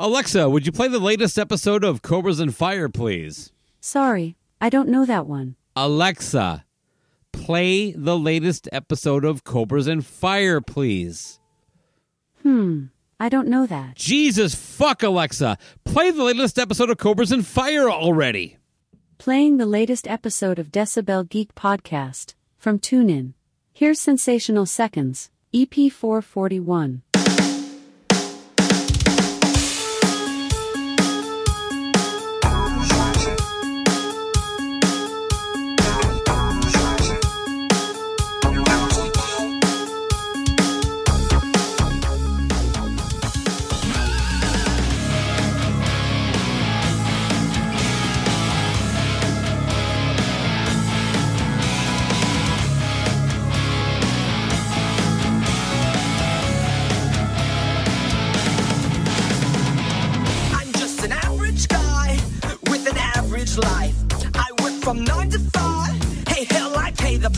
Alexa, would you play the latest episode of Cobras and Fire, please? Sorry, I don't know that one. Alexa, play the latest episode of Cobras and Fire, please. Hmm, I don't know that. Jesus fuck, Alexa, play the latest episode of Cobras and Fire already. Playing the latest episode of Decibel Geek Podcast from TuneIn. Here's Sensational Seconds, EP 441.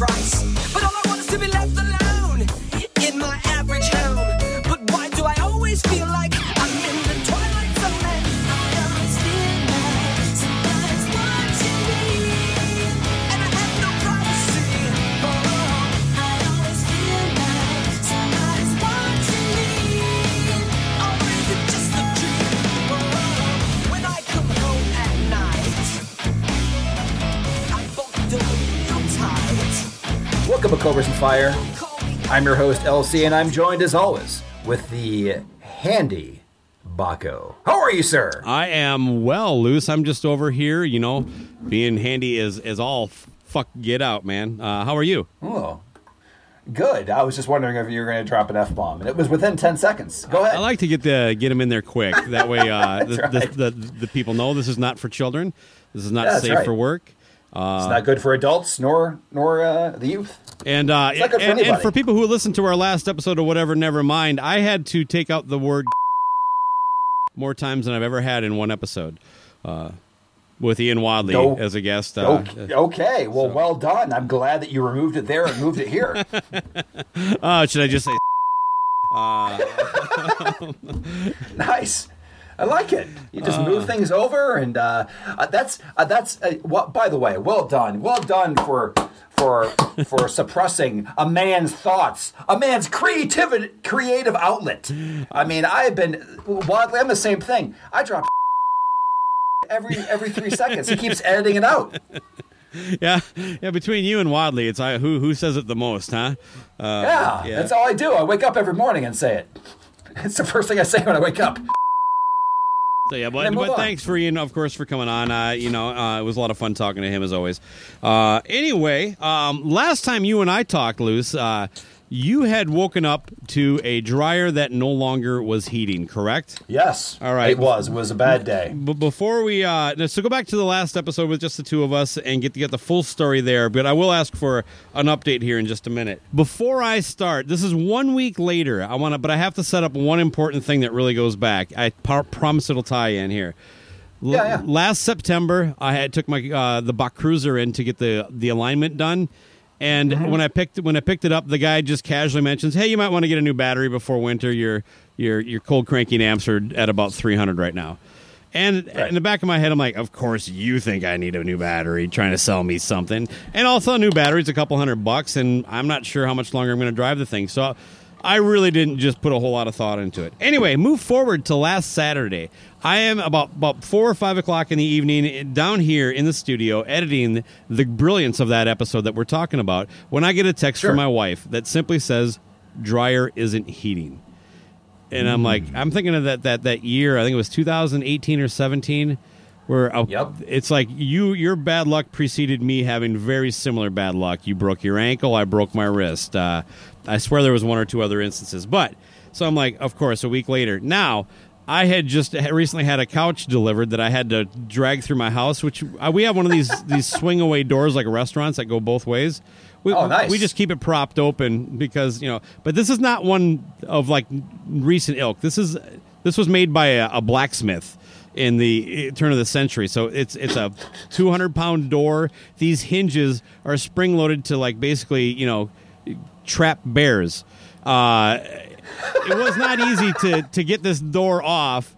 Price. Welcome to Cobras and Fire. I'm your host, LC, and I'm joined as always with the handy Baco. How are you, sir? I am well, Luce. I'm just over here, you know, being handy is, as all fuck get out, man. Uh, how are you? Oh, good. I was just wondering if you were going to drop an F bomb, and it was within 10 seconds. Go ahead. I like to get the get them in there quick. That way, uh, the, That's the, the, the people know this is not for children. This is not Yeah, safe right. for work. It's not good for adults nor nor uh, the youth. And uh, not good for and, and for people who listened to our last episode or whatever, never mind. I had to take out the word more times than I've ever had in one episode. Uh, with Ian Wadley Go- as a guest. Uh, okay, well, well done. I'm glad that you removed it there and moved it here. uh, should I just say? nice. I like it. You just move things over, and uh, uh, that's uh, that's. Uh, well, by the way, well done, well done for for for suppressing a man's thoughts, a man's creativity, creative outlet. I mean, I've been Wadley. I'm the same thing. I drop every every three seconds. He keeps editing it out. Yeah, yeah. Between you and Wadley, it's uh, who who says it the most, huh? Uh, Yeah, that's all I do. I wake up every morning and say it. It's the first thing I say when I wake up. So yeah, but, but on. thanks for Ian, of course, for coming on. Uh, you know, uh, it was a lot of fun talking to him as always. Uh, anyway, um, last time you and I talked, Luce, uh, you had woken up to a dryer that no longer was heating, correct? Yes. All right. It was. It was a bad day. But before we, uh, so go back to the last episode with just the two of us and get to get the full story there. But I will ask for an update here in just a minute. Before I start, this is one week later. I want to, but I have to set up one important thing that really goes back. I par- promise it'll tie in here. L- Yeah, yeah. Last September, I had took my uh, the Bach Cruiser in to get the the alignment done. And Mm-hmm. when I picked when I picked it up, the guy just casually mentions, "Hey, you might want to get a new battery before winter. Your your your cold cranking amps are at about 300 right now." And Right. in the back of my head, I'm like, "Of course you think I need a new battery, trying to sell me something." And also, a new battery's a couple hundred bucks, and I'm not sure how much longer I'm going to drive the thing. So. I really didn't just put a whole lot of thought into it. Anyway, move forward to last Saturday. I am about about four or five o'clock in the evening down here in the studio editing the brilliance of that episode that we're talking about. When I get a text Sure. from my wife that simply says, "Dryer isn't heating," and I'm like, I'm thinking of that that that year. I think it was 2018 or 17. Where uh, Yep. it's like you your bad luck preceded me having very similar bad luck. You broke your ankle, I broke my wrist. Uh, I swear there was one or two other instances, but so I'm like, of course, a week later. Now I had just recently had a couch delivered that I had to drag through my house, which uh, we have one of these these swing away doors like restaurants that go both ways. We, Oh, nice. We just keep it propped open because you know, but this is not one of like recent ilk. This is this was made by a, a blacksmith in the uh, turn of the century. So it's it's a 200 pound door. These hinges are spring loaded to like basically you know trap bears. Uh, it was not easy to to get this door off.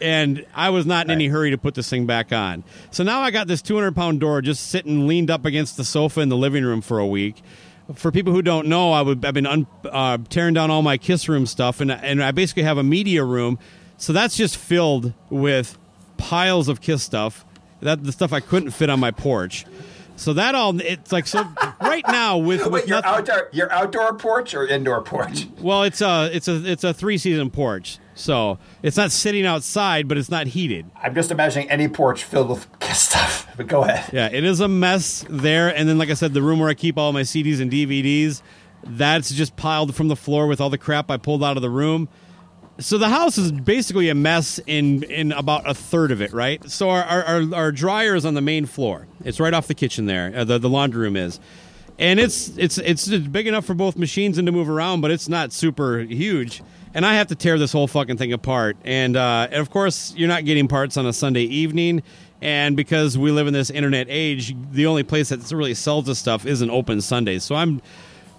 And I was not in any hurry to put this thing back on. So now I got this 200 pound door just sitting leaned up against the sofa in the living room for a week. For people who don't know, I would, I've been un, uh, tearing down all my Kiss room stuff, and, and I basically have a media room. So that's just filled with piles of Kiss stuff. That the stuff I couldn't fit on my porch. So that all it's like so right now with, with Wait, your nothing- outdoor your outdoor porch or indoor porch? well, it's a it's a it's a three season porch, so it's not sitting outside, but it's not heated. I'm just imagining any porch filled with stuff. But go ahead. Yeah, it is a mess there. And then, like I said, the room where I keep all my CDs and DVDs, that's just piled from the floor with all the crap I pulled out of the room. So the house is basically a mess in in about a third of it, right? So our our, our, our dryer is on the main floor. It's right off the kitchen there. Uh, the the laundry room is. And it's it's it's big enough for both machines and to move around, but it's not super huge. And I have to tear this whole fucking thing apart. And, uh, and of course, you're not getting parts on a Sunday evening. And because we live in this internet age, the only place that really sells this stuff isn't open Sundays. So I'm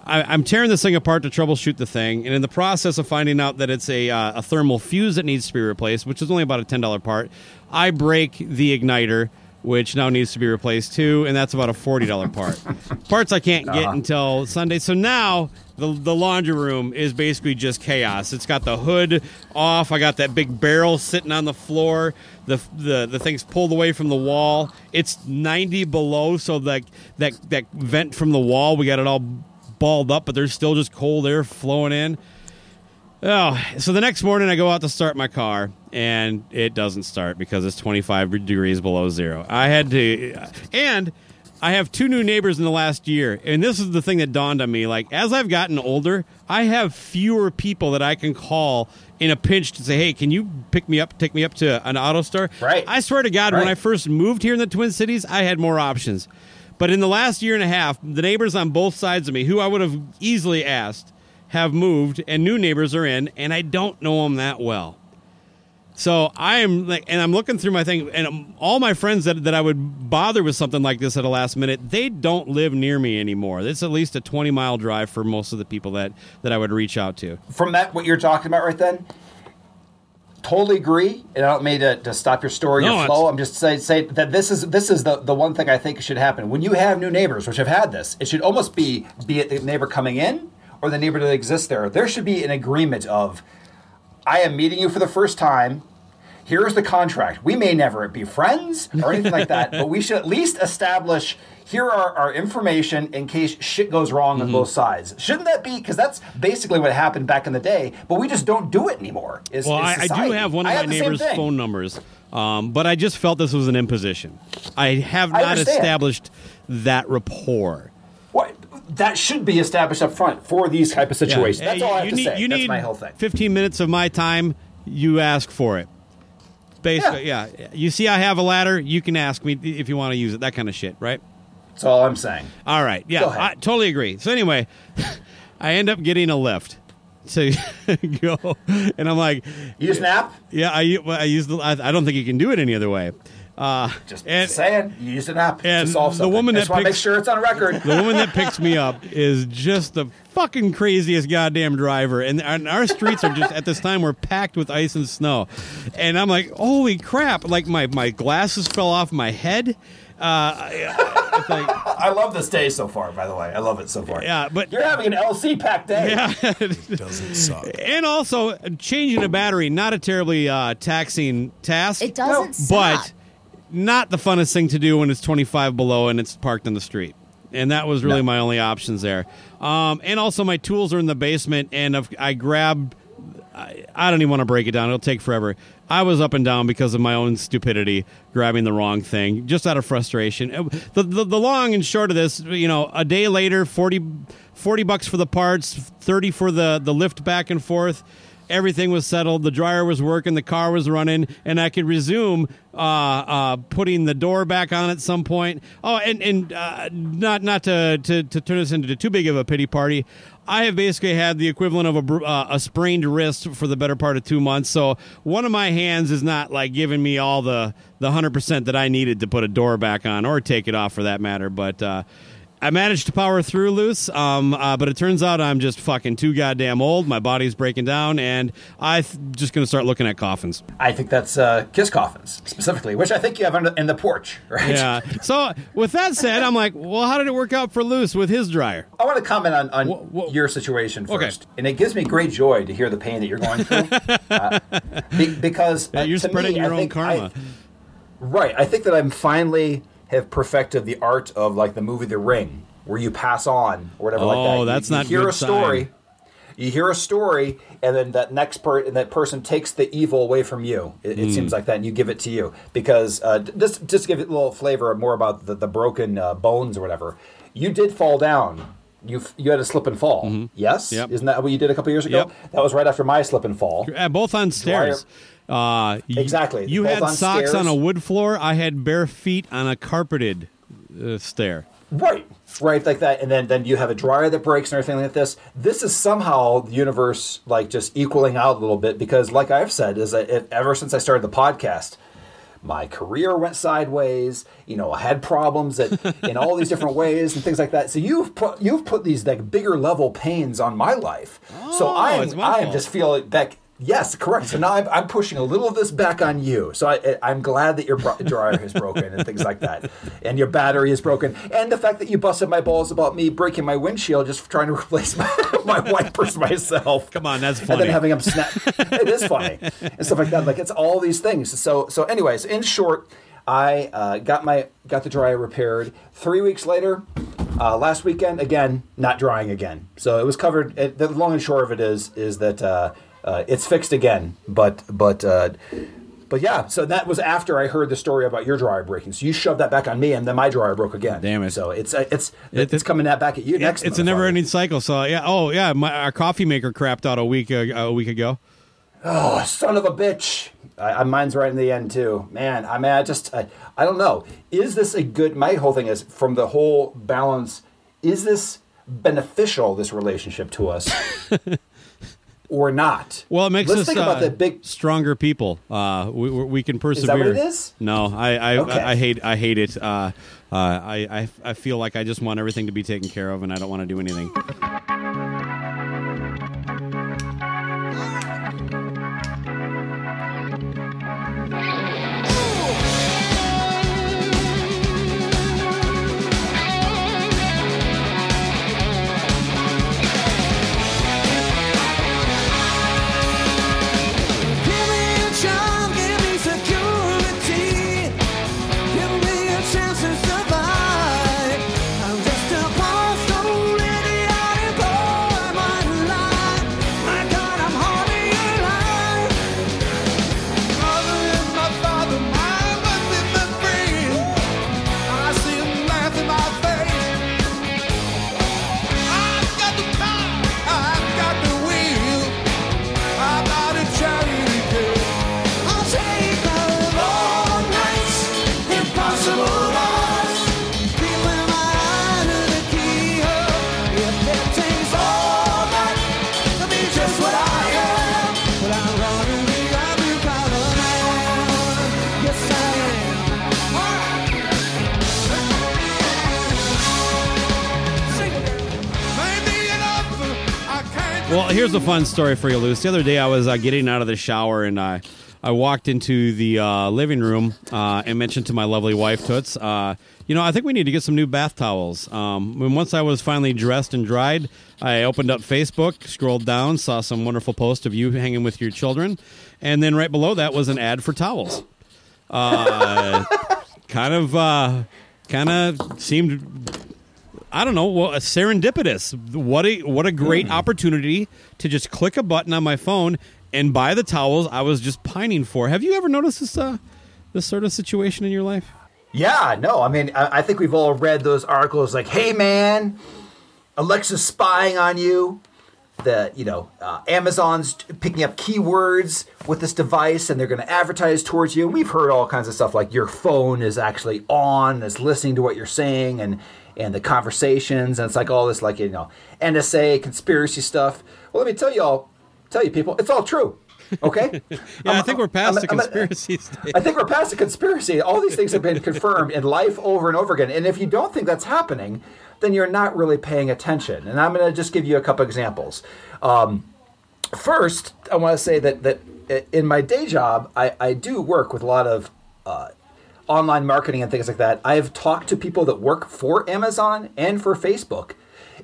I, I'm tearing this thing apart to troubleshoot the thing, and in the process of finding out that it's a, uh, a thermal fuse that needs to be replaced, which is only about a ten dollar part, I break the igniter, which now needs to be replaced too, and that's about a forty dollar part. Parts I can't get until Sunday. So now the the laundry room is basically just chaos. It's got the hood off. I got that big barrel sitting on the floor. The the the thing's pulled away from the wall. It's ninety below, so that that that vent from the wall, we got it all balled up, but there's still just cold air flowing in. Oh, so the next morning I go out to start my car and it doesn't start because it's 25 degrees below zero. I had to, and I have two new neighbors in the last year, and this is the thing that dawned on me. Like as I've gotten older, I have fewer people that I can call in a pinch to say, "Hey, can you pick me up, take me up to an auto store?" Right. I swear to God, when I first moved here in the Twin Cities, I had more options. But in the last year and a half, the neighbors on both sides of me, who I would have easily asked, have moved, and new neighbors are in, and I don't know them that well. So I am like, and I'm looking through my thing, and all my friends that, that I would bother with something like this at the last minute, they don't live near me anymore. It's at least a 20 mile drive for most of the people that that I would reach out to. From that, what you're talking about right then, totally agree. And I don't mean to, to stop your story, No, your flow. I'm just saying say that this is this is the, the one thing I think should happen when you have new neighbors, which have had this. It should almost be be it the neighbor coming in or the neighbor that exists there. There should be an agreement of, I am meeting you for the first time. Here's the contract. We may never be friends or anything like that, but we should at least establish here are our information in case shit goes wrong Mm-hmm. on both sides. Shouldn't that be? Because that's basically what happened back in the day, but we just don't do it anymore. Is, Well, is I, I do have one of I my have the same neighbor's phone numbers, um, but I just felt this was an imposition. I have not understand. established that rapport. What that should be established up front for these type of situations. Yeah. That's all I have you to need, say. You That's need my whole thing. 15 minutes of my time. You ask for it. Basically, yeah. You see, I have a ladder. You can ask me if you want to use it. That kind of shit, right? That's all I'm saying. All right. Yeah, Go ahead. I totally agree. So anyway, I end up getting a lift to go, and I'm like, just nap. yeah, I, I use the. I, I don't think you can do it any other way. Uh, Just and, saying, you use an app and to solve the something. woman that to make sure it's on record. the woman that picks me up is just the fucking craziest goddamn driver, and our, and our streets are just at this time we're packed with ice and snow, and I'm like, holy crap! Like my my glasses fell off my head. Uh, it's like, I love this day so far. By the way, I love it so far. yeah, but You're having an LC packed day. yeah. it doesn't suck. and also changing a battery not a terribly uh, taxing task It doesn't but suck. not the funnest thing to do when it's 25 below and it's parked in the street and that was really No. my only options there um, and also my tools are in the basement and if i grabbed I, I don't even want to break it down. It'll take forever. I was up and down because of my own stupidity grabbing the wrong thing just out of frustration. Uh, the, the, the long and short of this you know a day later 40 40 bucks for the parts 30 for the the lift back and forth. Everything was settled, the dryer was working, the car was running, and I could resume uh, uh, putting the door back on at some point. Oh, and and uh, not not to, to to turn this into too big of a pity party. I have basically had the equivalent of a, uh, a sprained wrist for the better part of two months. So one of my hands is not like giving me all the the hundred percent that I needed to put a door back on or take it off for that matter. But uh, I managed to power through Luce, um, uh, but it turns out I'm just fucking too goddamn old. My body's breaking down, and I'm just going to start looking at coffins. I think that's uh, Kiss coffins specifically, which I think you have under, in the porch, right? Yeah. So with that said, I'm like, well, how did it work out for Luce with his dryer? I want to comment on, on your situation Okay. first, and it gives me great joy to hear the pain that you're going through, uh, be- because Yeah, uh, you're spreading me, your I own karma. I- right. I think that I'm finally have perfected the art of like the movie The Ring, where you pass on or whatever like that. Oh, You- that's you not hear good a story. sign. You hear a story, and then that next part and that person takes the evil away from you. It, Hmm. it seems like that, and you give it to you because uh, just just to give it a little flavor more about the, the broken uh, bones or whatever. You did fall down. You you had a slip and fall. Yes, Mm-hmm. Yep. isn't that what you did a couple years ago? Yep. That was right after my slip and fall. Yeah, both on stairs. Uh, Exactly. You Both had on socks on a wood floor. I had bare feet on a carpeted uh, stair. Right, right, like that, and then then you have a dryer that breaks and everything like this. This is somehow the universe like just equaling out a little bit because, like I've said, is that it, ever since I started the podcast, my career went sideways. You know, I had problems that in all these different ways and things like that. So you've put you've put these like bigger level pains on my life. so Oh, I'm it's my I am just feeling back. Yes, correct. So now I'm, I'm pushing a little of this back on you. So I, I'm glad that your dryer is broken and things like that, and your battery is broken, and the fact that you busted my balls about me breaking my windshield just trying to replace my, my wipers myself. Come on, that's And then having them snap. it is funny and stuff like that. Like it's all these things. So so anyways, in short, I uh, got my got the dryer repaired. Three weeks later, uh, last weekend again, not drying again. So it was covered. It, the long and short of it is is that uh, uh, it's fixed again. But but. Uh, but yeah, so that was after I heard the story about your dryer breaking. So you shoved that back on me, and then my dryer broke again. Damn it. So it's uh, it's It- it's coming that back at you next. Time. It's a never-ending cycle. So yeah. Oh yeah. My, our coffee maker crapped out a week uh, a week ago. Oh, son of a bitch. I, I, mine's right in the end too, man. I mean, I just, I, I don't know. Is this a good? My whole thing is from the whole balance. Is this beneficial? This relationship to us, or not? Well, it makes Let's us think uh, about the big. stronger people. Uh, we, we can persevere. Is that what it is? No, I I, Okay. I, I hate I hate it. Uh, uh, I, I I feel like I just want everything to be taken care of, and I don't want to do anything. Here's a fun story for you, Luce. The other day, I was uh, getting out of the shower and I, I walked into the uh, living room uh, and mentioned to my lovely wife, Toots, uh, you know, I think we need to get some new bath towels. Um, and once I was finally dressed and dried, I opened up Facebook, scrolled down, saw some wonderful post of you hanging with your children, and then right below that was an ad for towels. Uh, kind of, uh, kind of seemed I don't know, well, serendipitous. What a what a great opportunity to just click a button on my phone and buy the towels I was just pining for. Have you ever noticed this uh, this sort of situation in your life? Yeah, no, I mean, I, I think we've all read those articles like, "Hey, man, Alexa's spying on you." the you know uh, Amazon's picking up keywords with this device and they're going to advertise towards you. We've heard all kinds of stuff like your phone is actually on, is listening to what you're saying, and and the conversations, and it's like all this like you know NSA conspiracy stuff. Well, let me tell you all, tell you people, it's all true. Okay. yeah, i think we're past I'm- the I'm- conspiracy. I think we're past the conspiracy. All these things have been confirmed in life over and over again. And if you don't think that's happening, then you're not really paying attention. And I'm going to just give you a couple examples. Um, first, I want to say that that in my day job, I, I do work with a lot of uh, online marketing and things like that. I've talked to people that work for Amazon and for Facebook.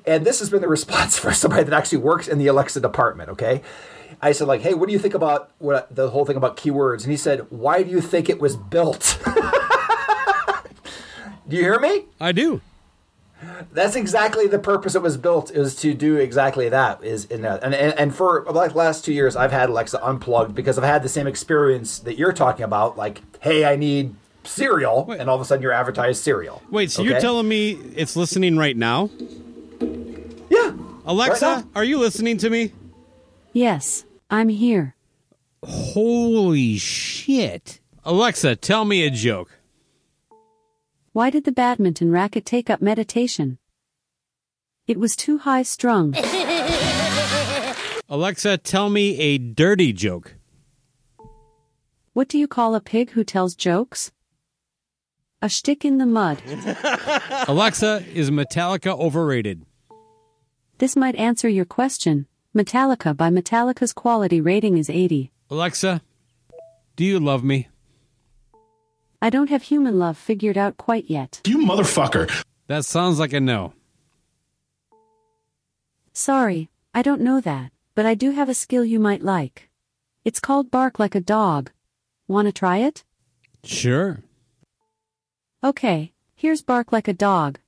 And this has been the response for somebody that actually works in the Alexa department, okay? I said, like, hey, what do you think about what the whole thing about keywords? And he said, why do you think it was built? do you hear me? I do. That's exactly the purpose it was built is to do exactly that. Is in that, and, and and for like the last two years, I've had Alexa unplugged because I've had the same experience that you're talking about. Like, hey, I need cereal, and all of a sudden you're advertised cereal. Wait, so you're telling me it's listening right now? Yeah, Alexa, Right now. are you listening to me? Yes, I'm here. Holy shit. Alexa, tell me a joke. Why did the badminton racket take up meditation? It was too high strung. Alexa, tell me a dirty joke. What do you call a pig who tells jokes? A shtick in the mud. Alexa, is Metallica overrated? This might answer your question. Metallica by Metallica's quality rating is 80. Alexa, do you love me? I don't have human love figured out quite yet. You motherfucker. That sounds like a no. Sorry, I don't know that, but I do have a skill you might like. It's called bark like a dog. Wanna try it? Sure. Okay, here's bark like a dog.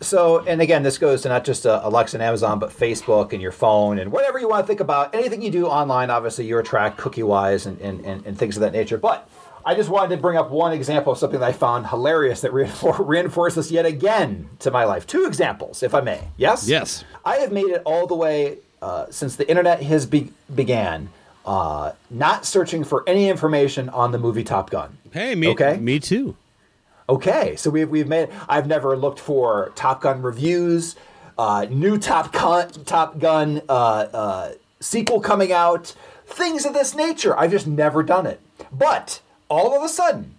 So, and again, this goes to not just uh, Alexa and Amazon, but Facebook and your phone and whatever you want to think about. Anything you do online, obviously, you're tracked cookie wise and, and, and, and things of that nature. But I just wanted to bring up one example of something that I found hilarious that reinfor- reinforced this yet again to my life. Two examples, if I may. Yes? Yes. I have made it all the way uh, since the internet has be- began, uh, not searching for any information on the movie Top Gun. Hey, me, Okay. me too. Okay, so we've we've made. I've never looked for Top Gun reviews, uh, new Top Gun Top Gun uh, uh, sequel coming out, things of this nature. I've just never done it. But all of a sudden,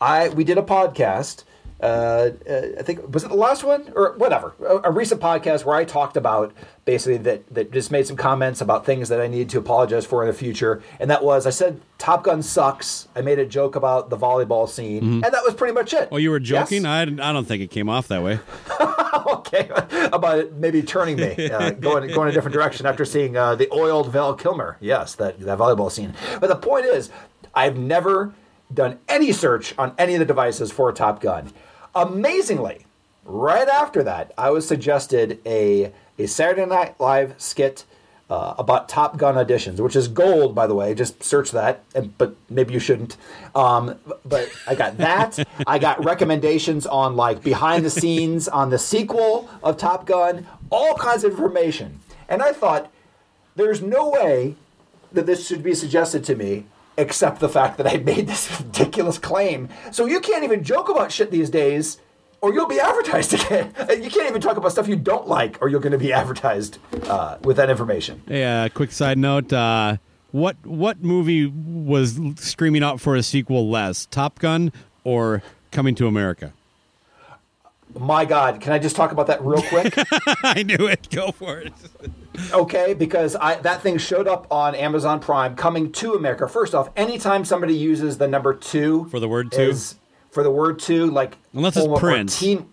I we did a podcast. Uh, uh, I think was it the last one or whatever a, a recent podcast where I talked about basically that that just made some comments about things that I needed to apologize for in the future, and that was I said Top Gun sucks. I made a joke about the volleyball scene, and that was pretty much it. Oh, you were joking? Yes? I, I don't think it came off that way. okay about it maybe turning me uh, going going a different direction after seeing uh, the oiled Val Kilmer. Yes, that that volleyball scene. But the point is, I've never done any search on any of the devices for Top Gun. Amazingly, right after that, I was suggested a a Saturday Night Live skit. Uh, about Top Gun auditions, which is gold, by the way. Just search that, and, but maybe you shouldn't. Um, but I got that. I got recommendations on like behind the scenes on the sequel of Top Gun, all kinds of information. And I thought, there's no way that this should be suggested to me except the fact that I made this ridiculous claim. So you can't even joke about shit these days, or you'll be advertised again. You can't even talk about stuff you don't like, or you're going to be advertised uh, with that information. Hey, uh, quick side note: uh, what what movie was screaming out for a sequel less, Top Gun or Coming to America? My God, can I just talk about that real quick? I knew it. Go for it. okay, because I, that thing showed up on Amazon Prime coming to America. First off, anytime somebody uses the number two For the word two? is- for the word two, like Unless it's or- or Prince. teen-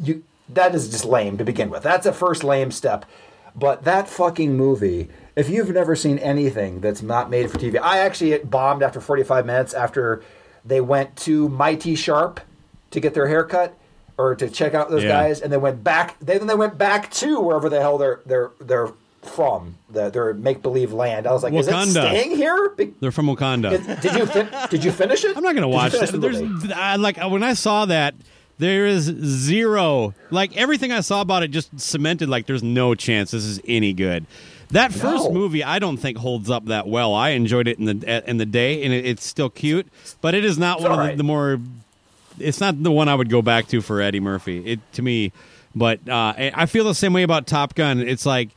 you that is just lame to begin with. That's a first lame step. But that fucking movie, if you've never seen anything that's not made for TV, I actually bombed after 45 minutes after they went to My-T-Sharp to get their haircut or to check out those Yeah. guys, and they went back. They, then they went back to wherever the hell their their their from the their make believe land. I was like, is it staying here? Be- They're from Wakanda. Did you fin- did you finish it? I'm not going to watch the There's? I, like when I saw that, there is zero. Like everything I saw about it just cemented like there's no chance this is any good. That first No. movie, I don't think holds up that well. I enjoyed it in the in the day, and it, it's still cute, but it is not It's one of the, the more. It's not the one I would go back to for Eddie Murphy. It to me, but uh, I feel the same way about Top Gun. It's like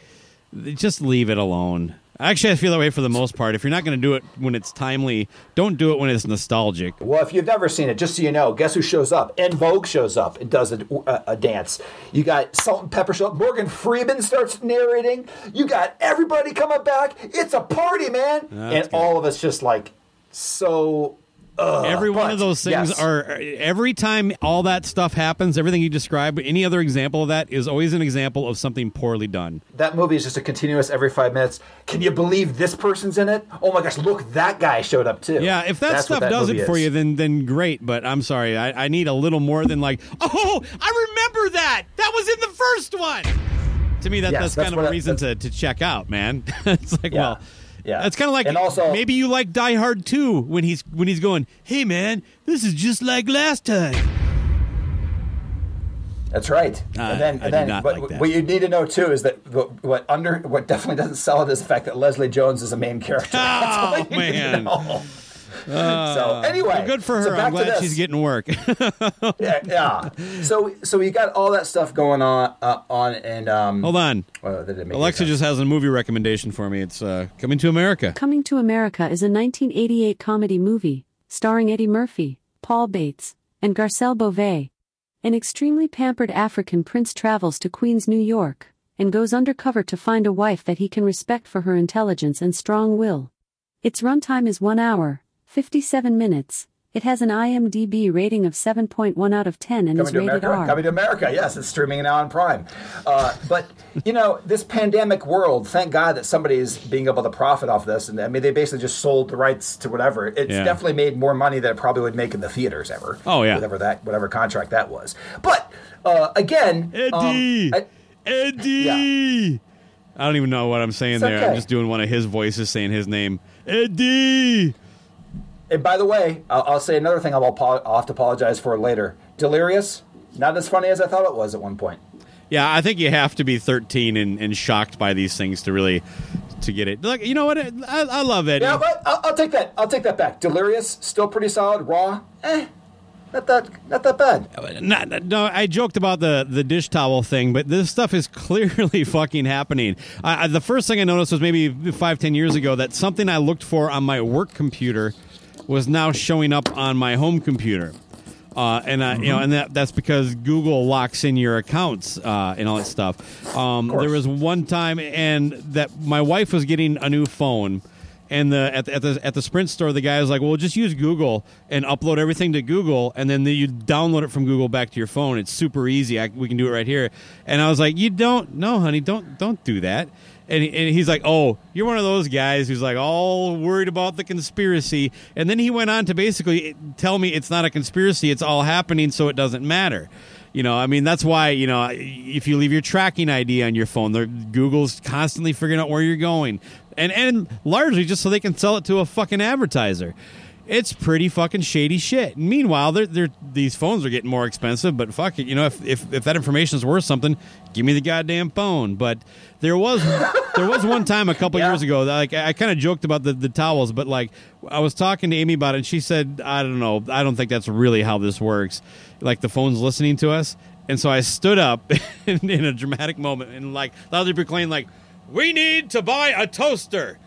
just leave it alone. Actually, I feel that way for the most part. If you're not going to do it when it's timely, don't do it when it's nostalgic. Well, if you've never seen it, just so you know, guess who shows up? En Vogue shows up and does a, a, a dance. You got Salt-N-Pepa show up. Morgan Freeman starts narrating. You got everybody coming back. It's a party, man. and all of us just like so. Every one But, of those things yes. are every time all that stuff happens, everything you describe, any other example of that is always an example of something poorly done. That movie is just a continuous every five minutes. Can you believe this person's in it? Oh my gosh, look, that guy showed up too. Yeah, if that That's stuff does movie it for is. you, then then great. But I'm sorry, I, I need a little more than like, oh, I remember that. That was in the first one. To me, that, Yes, that's, that's kind of a I- reason to, to check out, man. it's like, Yeah. well, Yeah. it's kind of like And also- maybe you like Die Hard too when he's when he's going, hey man, this is just like last time. That's right. Uh, and then, and then what, like what you need to know too is that what, what under what definitely doesn't sell it is the fact that Leslie Jones is a main character. Oh, you need to man. Uh, so anyway, Well, good for so her. back I'm glad this. she's getting work. yeah, yeah. So so you got all that stuff going on uh, on and um. Hold on. well, that didn't make any Alexa just has a movie recommendation for me. It's uh, Coming to America. Coming to America is a 1988 comedy movie starring Eddie Murphy, Paul Bates, and Garcelle Beauvais. An extremely pampered African prince travels to Queens, New York, and goes undercover to find a wife that he can respect for her intelligence and strong will. Its runtime is 1 hour, 57 minutes. It has an IMDb rating of 7.1 out of 10 and Coming is to rated America. R. Coming to America. Yes, it's streaming now on Prime. Uh, but you know, this pandemic world. Thank God that somebody is being able to profit off this. And I mean, they basically just sold the rights to whatever. It's Yeah. definitely made more money than it probably would make in the theaters ever. Oh, yeah. whatever that whatever contract that was. But uh, again, um, Eddie! I- Eddie! I don't even know what I'm saying It's there. I'm just doing one of his voices saying his name. Eddie! And by the way, I'll, I'll say another thing. I'll, I'll have to apologize for later. Delirious, not as funny as I thought it was at one point. Yeah, I think you have to be 13 and, and shocked by these things to really to get it. Look, you know what? I, I love it. Yeah, but I'll, I'll take that. I'll take that back. Delirious, still pretty solid. Raw, eh, not that, not that bad. Not, no, I joked about the, the dish towel thing, but this stuff is clearly fucking happening. I, I, the first thing I noticed was maybe five, ten years ago that something I looked for on my work computer was now showing up on my home computer. Uh, and I, you know, and that that's because Google locks in your accounts uh, and all that stuff. Um, there was one time, and that my wife was getting a new phone, and the at, the at the at the Sprint store, the guy was like, "Well, just use Google and upload everything to Google, and then you download it from Google back to your phone. It's super easy. I, we can do it right here." And I was like, "You don't, no, honey, don't don't do that." And, and he's like, "Oh, you're one of those guys who's like all worried about the conspiracy." And then he went on to basically tell me it's not a conspiracy; it's all happening, so it doesn't matter. You know, I mean, that's why you know if you leave your tracking ID on your phone, Google's constantly figuring out where you're going, and and largely just so they can sell it to a fucking advertiser. It's pretty fucking shady shit. Meanwhile, they're, they're, these phones are getting more expensive, but fuck it, you know, if, if, if that information is worth something, give me the goddamn phone. But there was there was one time a couple Yeah. years ago, that, like I, kind of joked about the, the towels, but like I was talking to Amy about it, and she said, I don't know, I don't think that's really how this works. Like the phone's listening to us, and so I stood up in, in a dramatic moment and like loudly proclaimed, like, "We need to buy a toaster."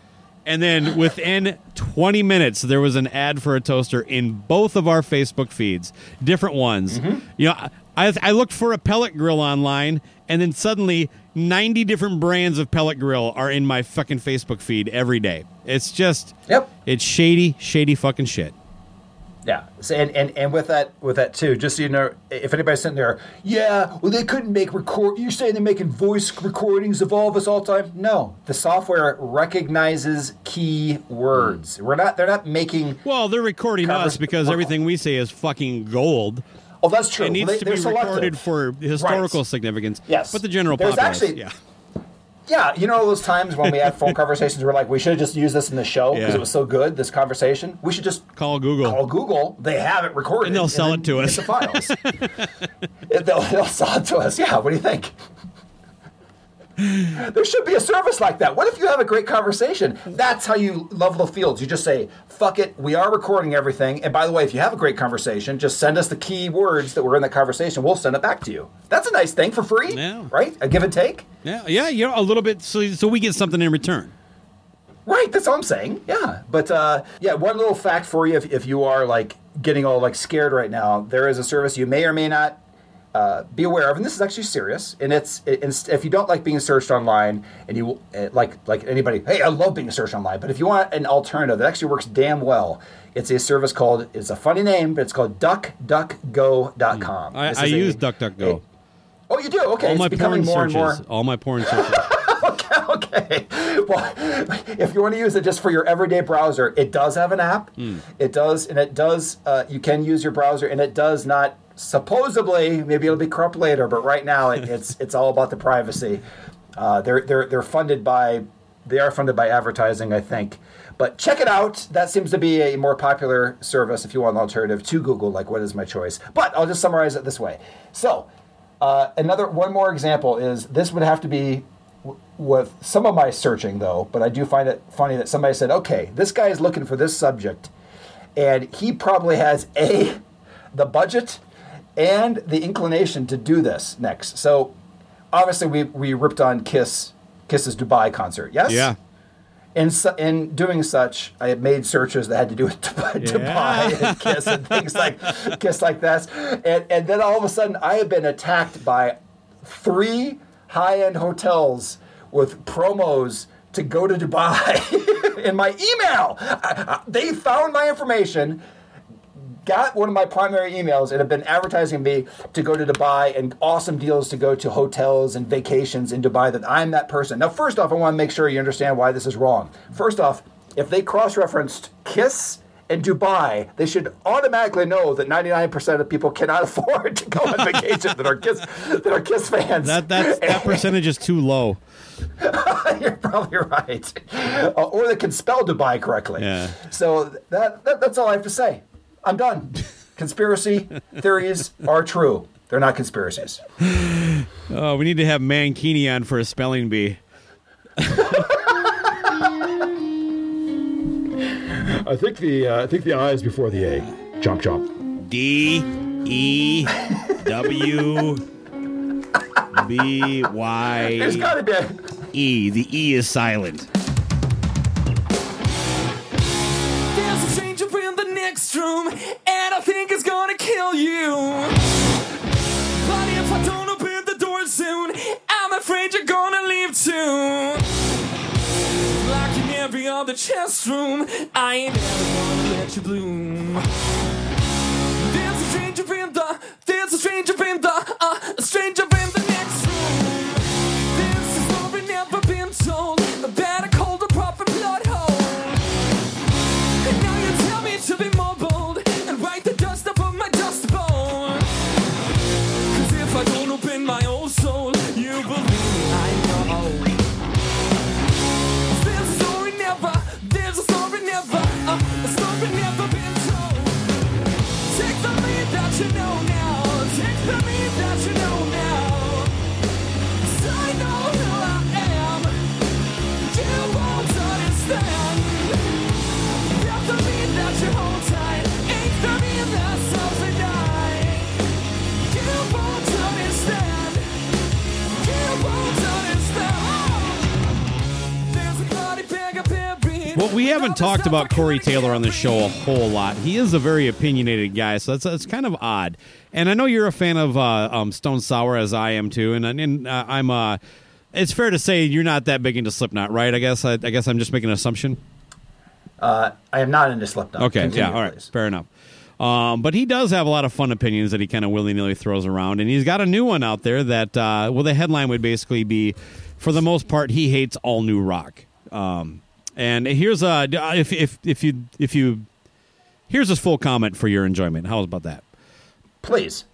And then within 20 minutes, there was an ad for a toaster in both of our Facebook feeds, different ones. Mm-hmm. You know, I, I looked for a pellet grill online, and then suddenly 90 different brands of pellet grill are in my fucking Facebook feed every day. It's just, Yep. it's shady, shady fucking shit. Yeah, so, and, and and with that with that too, just so you know, if anybody's sitting there, yeah, well they couldn't make record. You're saying they're making voice recordings of all of us all the time? No, the software recognizes key words. Hmm. We're not. They're not making. Well, they're recording Covers- us because everything we say is fucking gold. Oh, that's true. It needs They- to be selective. recorded for historical Right. significance. Yes. But the general There's populace, actually- yeah. Yeah, you know those times when we had phone conversations, we're like, we should have just used this in the show because Yeah. it was so good. This conversation, we should just Call Google. call Google. They have it recorded, And they'll sell then it to us. The files. They'll, they'll sell it to us. Yeah. What do you think? There should be a service like that. What if you have a great conversation? That's how you level the fields. You just say, fuck it, we are recording everything. And by the way, if you have a great conversation, just send us the key words that were in that conversation. We'll send it back to you. That's a nice thing for free. Yeah. Right? A give and take? Yeah, yeah, you know, a little bit, so, so we get something in return. Right, that's all I'm saying. Yeah, but uh, yeah, one little fact for you: if, if you are like getting all like scared right now, there is a service you may or may not uh, be aware of, and this is actually serious. And it's, it's if you don't like being searched online, and you uh, like like anybody, hey, I love being searched online. But if you want an alternative that actually works damn well, it's a service called. It's a funny name, but it's called DuckDuckGo.com. I, This I is a- use DuckDuckGo. a- Oh, you do? Okay, all it's my becoming porn more searches. and more. All my porn searches. Okay. Well, if you want to use it just for your everyday browser, it does have an app. It does, and it does. Uh, you can use your browser, and it does not. Supposedly, maybe it'll be corrupt later, but right now it, it's it's all about the privacy. Uh, they're they're they're funded by they are funded by advertising, I think. But check it out. That seems to be a more popular service if you want an alternative to Google. Like, what is my choice? But I'll just summarize it this way. So, uh, another one more example is this would have to be with some of my searching though, but I do find it funny that somebody said, "Okay, this guy is looking for this subject, and he probably has a the budget and the inclination to do this next." So, obviously, we we ripped on Kiss Kiss's Dubai concert, yes, yeah. in, su- in doing such, I had made searches that had to do with Dubai, Dubai and Kiss and things like Kiss like this, and and then all of a sudden I have been attacked by three high-end hotels with promos to go to Dubai in my email. I- I- they found my information got one of my primary emails and have been advertising me to go to Dubai and awesome deals to go to hotels and vacations in Dubai that I'm that person. Now, first off, I want to make sure you understand why this is wrong. First off, if they cross referenced Kiss and Dubai, they should automatically know that 99% of people cannot afford to go on vacation that are Kiss that are Kiss fans. That that that percentage is too low. You're probably right. Uh, or they can spell Dubai correctly. Yeah. So that, that that's all I have to say. I'm done. Conspiracy theories are true. They're not conspiracies. Oh, we need to have Mankini on for a spelling bee. I think the uh, I think the I is before the A. Chomp chomp. D E W B There's Y got to be. A, E. The E is silent. There's a stranger in the next room, and I think it's gonna kill you. But if I don't open the door soon, I'm afraid you're gonna leave too. Every other chest room, I ain't ever gonna let you bloom. There's a stranger in the, there's a stranger in the, uh, a stranger in the next room. This is story never been told about you know now, take the lead Well, we haven't talked about Corey Taylor on the show a whole lot. He is a very opinionated guy, so that's that's kind of odd. And I know you're a fan of uh, um, Stone Sour, as I am too. And, and uh, I'm. Uh, it's fair to say you're not that big into Slipknot, right? I guess. I, I guess I'm just making an assumption. I am not into Slipknot. Okay, Continue, yeah, all right, please. fair enough. Um, but he does have a lot of fun opinions that he kind of willy nilly throws around, and he's got a new one out there that, uh, well, the headline would basically be, for the most part, he hates all new rock. Um, and here's a if if if you if you here's his full comment for your enjoyment. How about that? Please.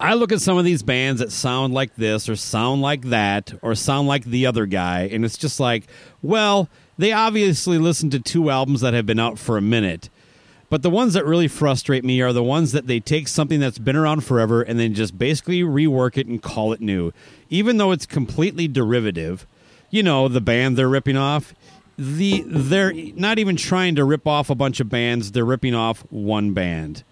I look at some of these bands that sound like this or sound like that or sound like the other guy, and it's just like, well, they obviously listened to two albums that have been out for a minute. But the ones that really frustrate me are the ones that they take something that's been around forever and then just basically rework it and call it new. Even though it's completely derivative. You know, the band they're ripping off. The they're not even trying to rip off a bunch of bands, they're ripping off one band.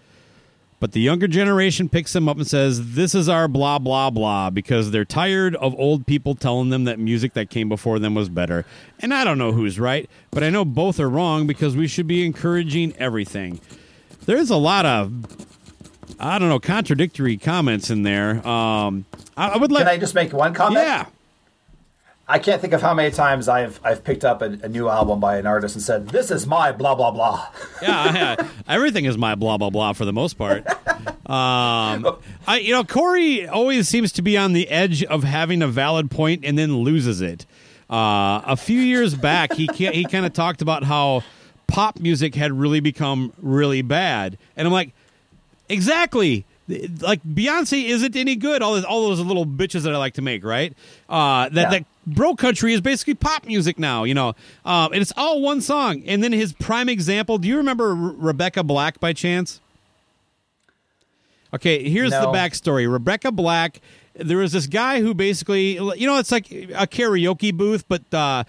But the younger generation picks them up and says, This is our blah, blah, blah, because they're tired of old people telling them that music that came before them was better. And I don't know who's right, but I know both are wrong because we should be encouraging everything. There's a lot of, I don't know, contradictory comments in there. Um, I, I would like. Can I just make one comment? Yeah. I can't think of how many times I've I've picked up a, a new album by an artist and said, "This is my blah blah blah." yeah, I, everything is my blah blah blah for the most part. Um, I, you know, Corey always seems to be on the edge of having a valid point and then loses it. Uh, a few years back, he he kind of talked about how pop music had really become really bad, and I'm like, exactly. Like Beyonce isn't any good. All those, all those little bitches that I like to make, right? Uh, that Yeah. that bro country is basically pop music now, you know. Um, and it's all one song. And then his prime example. Do you remember Re- Rebecca Black by chance? Okay, here's the backstory. Rebecca Black. There was this guy who basically, you know, it's like a karaoke booth, but uh,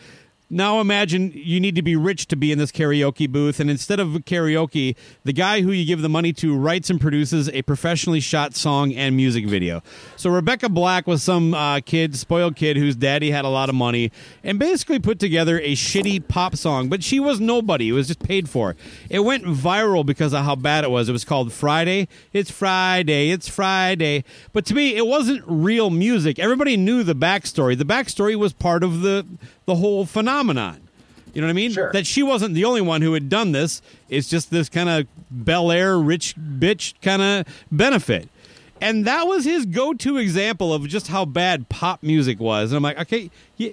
now imagine you need to be rich to be in this karaoke booth, and instead of karaoke, the guy who you give the money to writes and produces a professionally shot song and music video. So Rebecca Black was some uh, kid, spoiled kid, whose daddy had a lot of money, and basically put together a shitty pop song. But she was nobody; it was just paid for. It went viral because of how bad it was. It was called Friday. It's Friday. It's Friday. But to me, it wasn't real music. Everybody knew the backstory. The backstory was part of the the whole phenomenon. You know what I mean? Sure. That she wasn't the only one who had done this. It's just this kind of Bel Air rich bitch kind of benefit. And that was his go to example of just how bad pop music was. And I'm like, okay, yeah,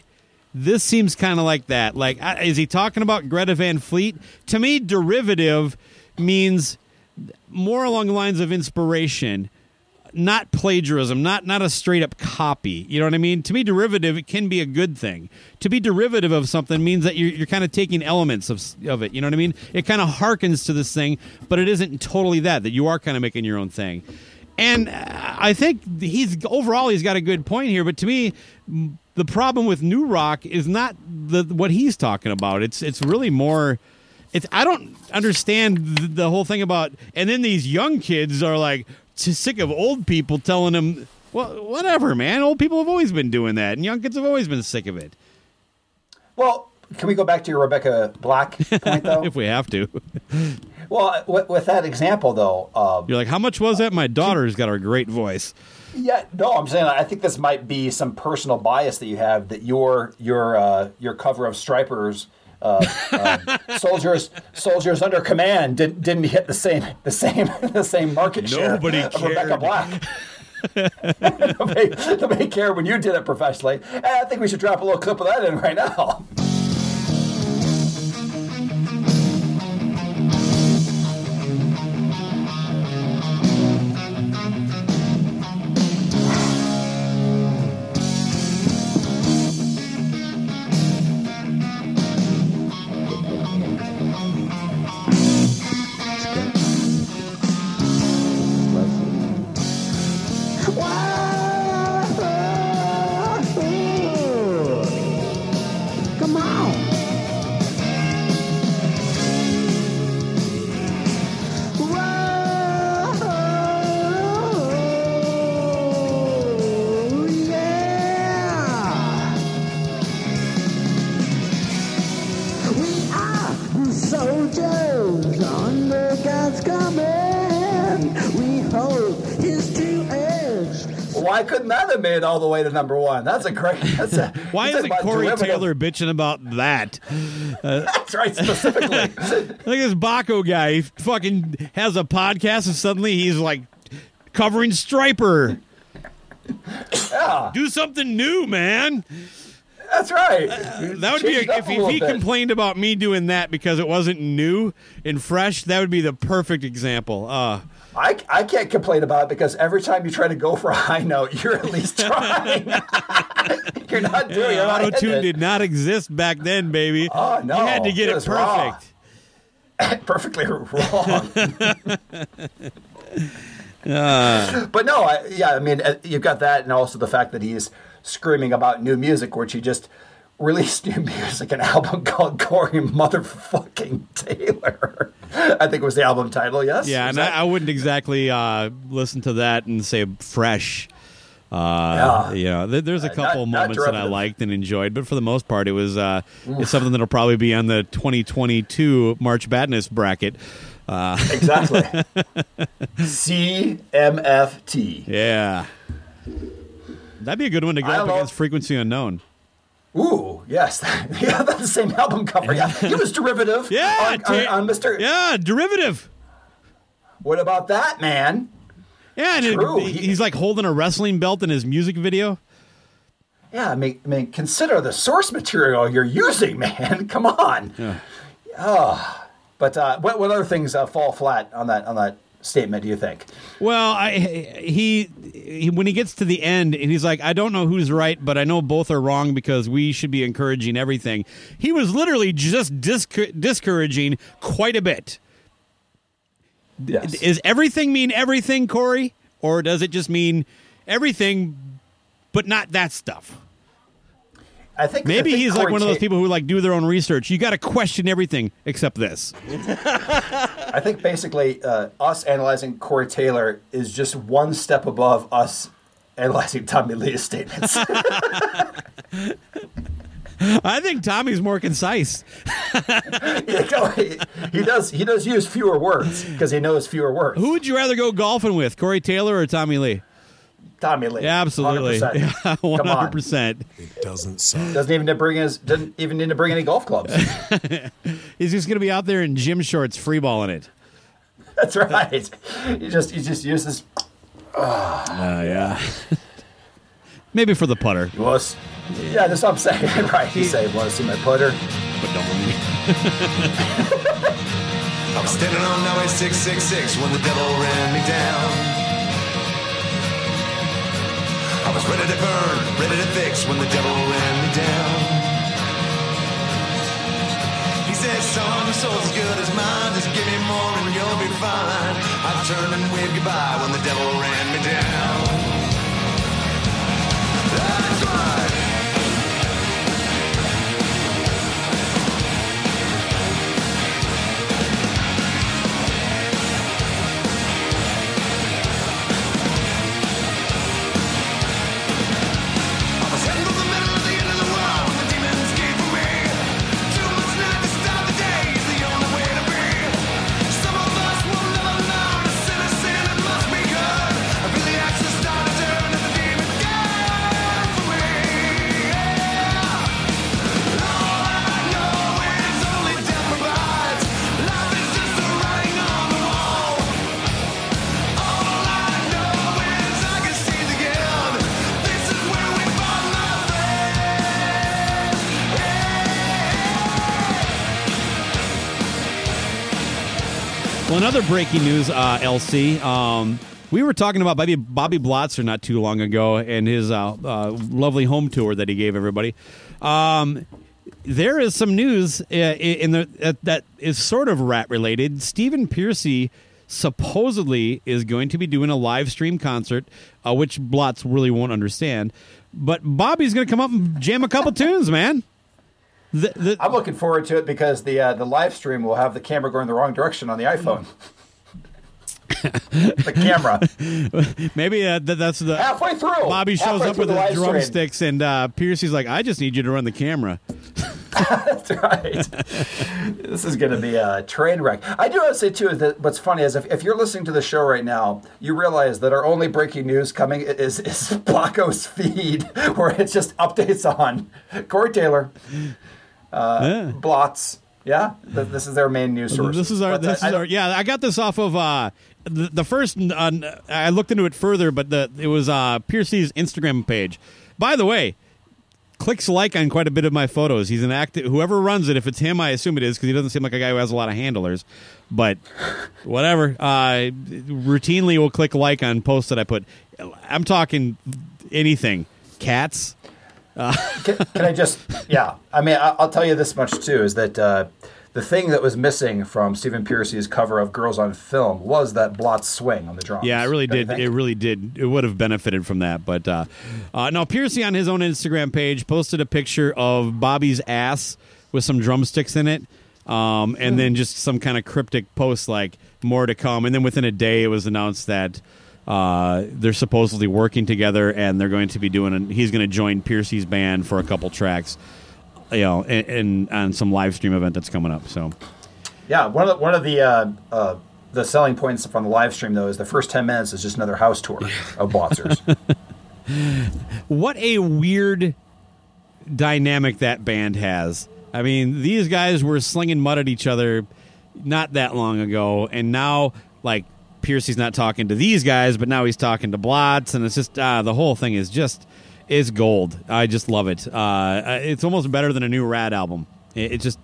this seems kind of like that. Like, is he talking about Greta Van Fleet? To me, derivative means more along the lines of inspiration not plagiarism, not not a straight up copy. You know what I mean? To me, derivative it can be a good thing. To be derivative of something means that you're, you're kind of taking elements of of it. You know what I mean? It kind of harkens to this thing, but it isn't totally that. That you are kind of making your own thing. And uh, I think he's overall he's got a good point here. But to me, the problem with new rock is not the what he's talking about. It's it's really more. It's I don't understand th- the whole thing about. And then these young kids are like sick of old people telling them, well, whatever, man. Old people have always been doing that, and young kids have always been sick of it. Well, can we go back to your Rebecca Black point though? If we have to, well, with, with that example though, um, you're like, how much was that? My daughter's got a great voice. yeah, no, I'm saying I think this might be some personal bias that you have that your your uh, your cover of Stryper's. Uh, um, soldiers, soldiers under command didn't didn't hit the same the same the same market share Nobody of Rebecca. Black. nobody, nobody cared when you did it professionally. And I think we should drop a little clip of that in right now. The soldiers under God's command. We hold his true edge. Why couldn't that have made it all the way to number one? That's a great. That's a. Why isn't about Corey derivative- Taylor bitching about that? Uh, that's right, specifically. Look at this Baco guy. He fucking has a podcast, and suddenly he's like covering Stryper. yeah, Do something new, man. That's right. That would be a, if, a if he bit. complained about me doing that because it wasn't new and fresh. That would be the perfect example. Uh, I, I can't complain about it because every time you try to go for a high note, you're at least trying. you're not doing it. Auto tune did not exist back then, baby. Oh, no. You had to get It it, raw. perfect. perfectly wrong. Uh. but no, I, yeah, I mean, uh, you've got that, and also the fact that he's screaming about new music, where she just released new music, an album called Corey Motherfucking Taylor. I think was the album title. Yes. Yeah, Was and I, I wouldn't exactly uh, listen to that and say fresh. Uh, Yeah. You know, there, there's a Uh, couple not- not moments that I liked and enjoyed, but for the most part, it was uh, it's something that'll probably be on the 2022 March Badness bracket. Uh, exactly. CMFT. yeah, that'd be a good one to go I up against Frequency Unknown. Ooh, yes. yeah, that's the same album cover. Yeah, he was derivative. Yeah, on, on, on Mr. Yeah, derivative. What about that, man? Yeah, and it- he's like holding a wrestling belt in his music video. Yeah, I mean, I mean, consider the source material you're using, man. Come on. Yeah. Oh, but uh, what what other things uh, fall flat on that on that statement? Do you think? Well, I he, he when he gets to the end and he's like, I don't know who's right, but I know both are wrong because we should be encouraging everything. He was literally just discour- discouraging quite a bit. Yes. Is everything mean everything, Corey, or does it just mean everything, but not that stuff? I think Maybe I think he's like Corey one of those people who like do their own research. You got to question everything except this. I think basically uh, us analyzing Corey Taylor is just one step above us analyzing Tommy Lee's statements. I think Tommy's more concise. He, he does he does use fewer words because he knows fewer words. Who would you rather go golfing with, Corey Taylor or Tommy Lee? Tommy Lee. Yeah, absolutely. 100%. Yeah, Come on. hundred percent. It doesn't suck. Doesn't even need to bring his doesn't even need to bring any golf clubs. He's just going to be out there in gym shorts, freeballing it. That's right. He just he just uses Uh, yeah. Maybe for the putter, was yeah, that's what I'm saying. right. You say, want to see my putter? but don't. I was standing on Highway 666 when the devil ran me down. I was ready to burn, ready to fix when the devil ran me down. He said, son, your soul's as good as mine. Just give me more and you'll be fine. I turned and waved goodbye when the devil ran me down. Another breaking news, uh, LC. Um, we were talking about Bobby, Bobby Blotzer not too long ago and his uh, uh, lovely home tour that he gave everybody. Um, there is some news uh, in the uh, that is sort of rat related. Stephen Pearcy supposedly is going to be doing a live stream concert, uh, which Blotz really won't understand. But Bobby's going to come up and jam a couple tunes, man. The, the, I'm looking forward to it because the uh, the live stream will have the camera going the wrong direction on the iPhone. the camera maybe uh, th- that's the halfway through. Bobby shows halfway up with the his live stream. drumsticks, and uh, Pearcy's like, "I just need you to run the camera." That's right. this is going to be a train wreck. I do want to say too that what's funny is if, if you're listening to the show right now, you realize that our only breaking news coming is is Blocko's feed, where it's just updates on Corey Taylor, Yeah. Blotz. Yeah, Th- this is their main news source. This is our. But, uh, This I is don't- our. Yeah, I got this off of uh, the, the first. Uh, I looked into it further, but the it was uh, Pearcy's Instagram page. By the way, clicks like on quite a bit of my photos. He's an active. Whoever runs it, if it's him, I assume it is because he doesn't seem like a guy who has a lot of handlers. But whatever. Uh, routinely will click like on posts that I put. I'm talking anything. Cats. Can, can I just? Yeah, I mean, I, I'll tell you this much too: is that uh, the thing that was missing from Stephen Pearcy's cover of Girls on Film was that blot swing on the drums. Yeah, it really did. It really did. It would have benefited from that. But uh, uh, no, Pearcy on his own Instagram page posted a picture of Bobby's ass with some drumsticks in it, um, and then just some kind of cryptic post like "more to come." And then within a day, it was announced that uh, they're supposedly working together, and they're going to be doing. A, he's going to join Pearcy's band for a couple tracks, you know, in, in on some live stream event that's coming up. So. Yeah, one of the, one of the uh, uh, the selling points from the live stream though is the first ten minutes is just another house tour of Blotzer's. what a weird dynamic that band has. I mean, these guys were slinging mud at each other not that long ago, and now like Pearcy's not talking to these guys, but now he's talking to Blotz, and it's just uh, the whole thing is just is gold. I just love it. Uh, it's almost better than a new Ratt album. It, it just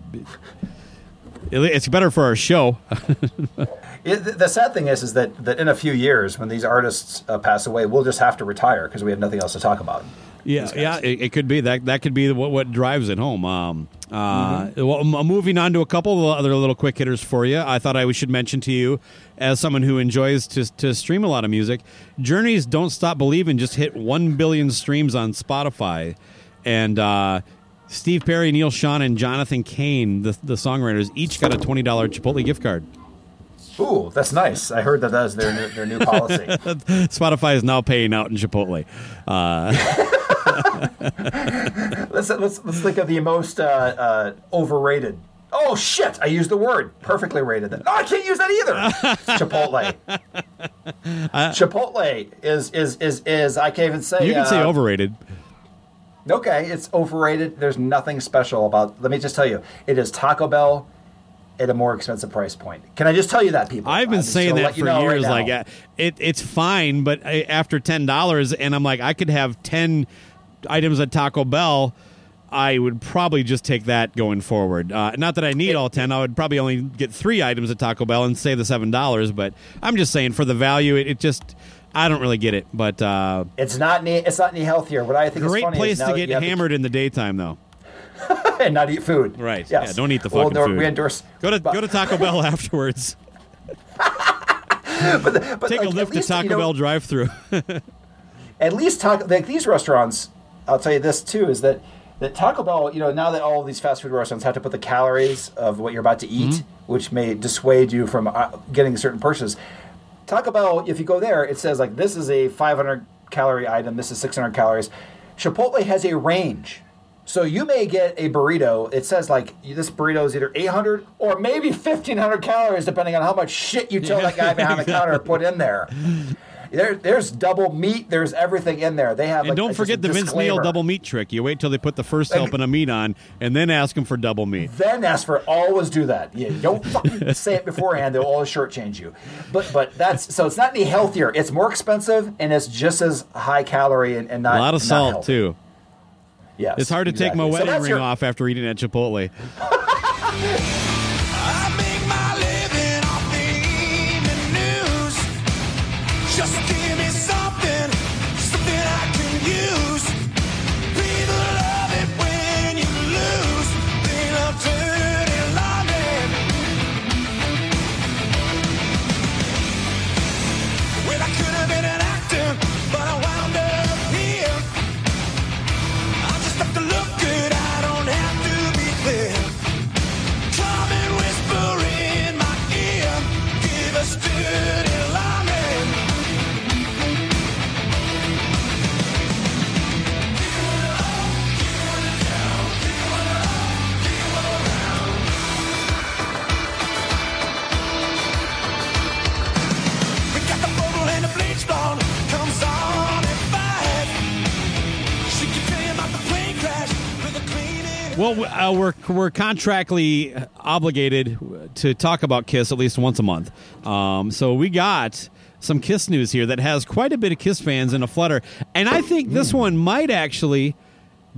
it, it's better for our show. It, the- the sad thing is, is that, that in a few years, when these artists uh, pass away, we'll just have to retire because we have nothing else to talk about. Yeah, yeah, it, it could be that. That could be what what drives it home. Um, uh, well, moving on to a couple of other little quick hitters for you. I thought I should mention to you, as someone who enjoys to to stream a lot of music, Journey's "Don't Stop Believing" just hit one billion streams on Spotify, and uh, Steve Perry, Neal Schon, and Jonathan Cain, the the songwriters, each got a twenty dollar Chipotle gift card. Ooh, that's nice. I heard that that's their new, their new policy. Spotify is now paying out in Chipotle. Uh, let's, let's let's think of the most uh, uh, overrated. Oh shit! I used the word perfectly rated. No, I can't use that either. Chipotle. Chipotle is is is is I can't even say. you can say uh, overrated. Okay, it's overrated. There's nothing special about. Let me just tell you, it is Taco Bell at a more expensive price point. Can I just tell you that, people? I've been saying that for right years. now. like, uh, it, it's fine, but uh, after ten dollars, and I'm like, I could have ten items at Taco Bell. I would probably just take that going forward. Uh, not that I need all ten. I would probably only get three items at Taco Bell and save the seven dollars. But I'm just saying for the value, it, it just I don't really get it. But uh, it's not any, it's not any healthier. What I think is great funny place is now to get hammered in the daytime, though. and not eat food. Right? Yes. Yeah. Don't eat the Well, fucking no, food. We endorse. Go to but- go to Taco Bell afterwards. but Take like, a lift to Taco you know, Bell drive-through. at least Taco like these restaurants. I'll tell you this too is that that Taco Bell, you know, now that all these fast food restaurants have to put the calories of what you're about to eat, Mm-hmm. which may dissuade you from uh, getting certain purchases. Taco Bell, if you go there, it says like this is a 500 calorie item, this is 600 calories. Chipotle has a range. So you may get a burrito. It says like this burrito is either 800 or maybe 1500 calories, depending on how much shit you tell that guy behind the counter to put in there. There, there's double meat. There's everything in there. They have And like, don't forget the Vince Neil double meat trick. You wait till they put the first helping of meat on, and then ask them for double meat. Then ask for always do that. Yeah, don't fucking say it beforehand. They'll always shortchange you. But but that's so it's not any healthier. It's more expensive and it's just as high calorie and, and not A lot of salt healthy. too. Yes, It's hard to take my exactly. So wedding ring your- off after eating at Chipotle. Well, uh, we're we're contractually obligated to talk about Kiss at least once a month. Um, so we got some Kiss news here that has quite a bit of Kiss fans in a flutter, and I think this one might actually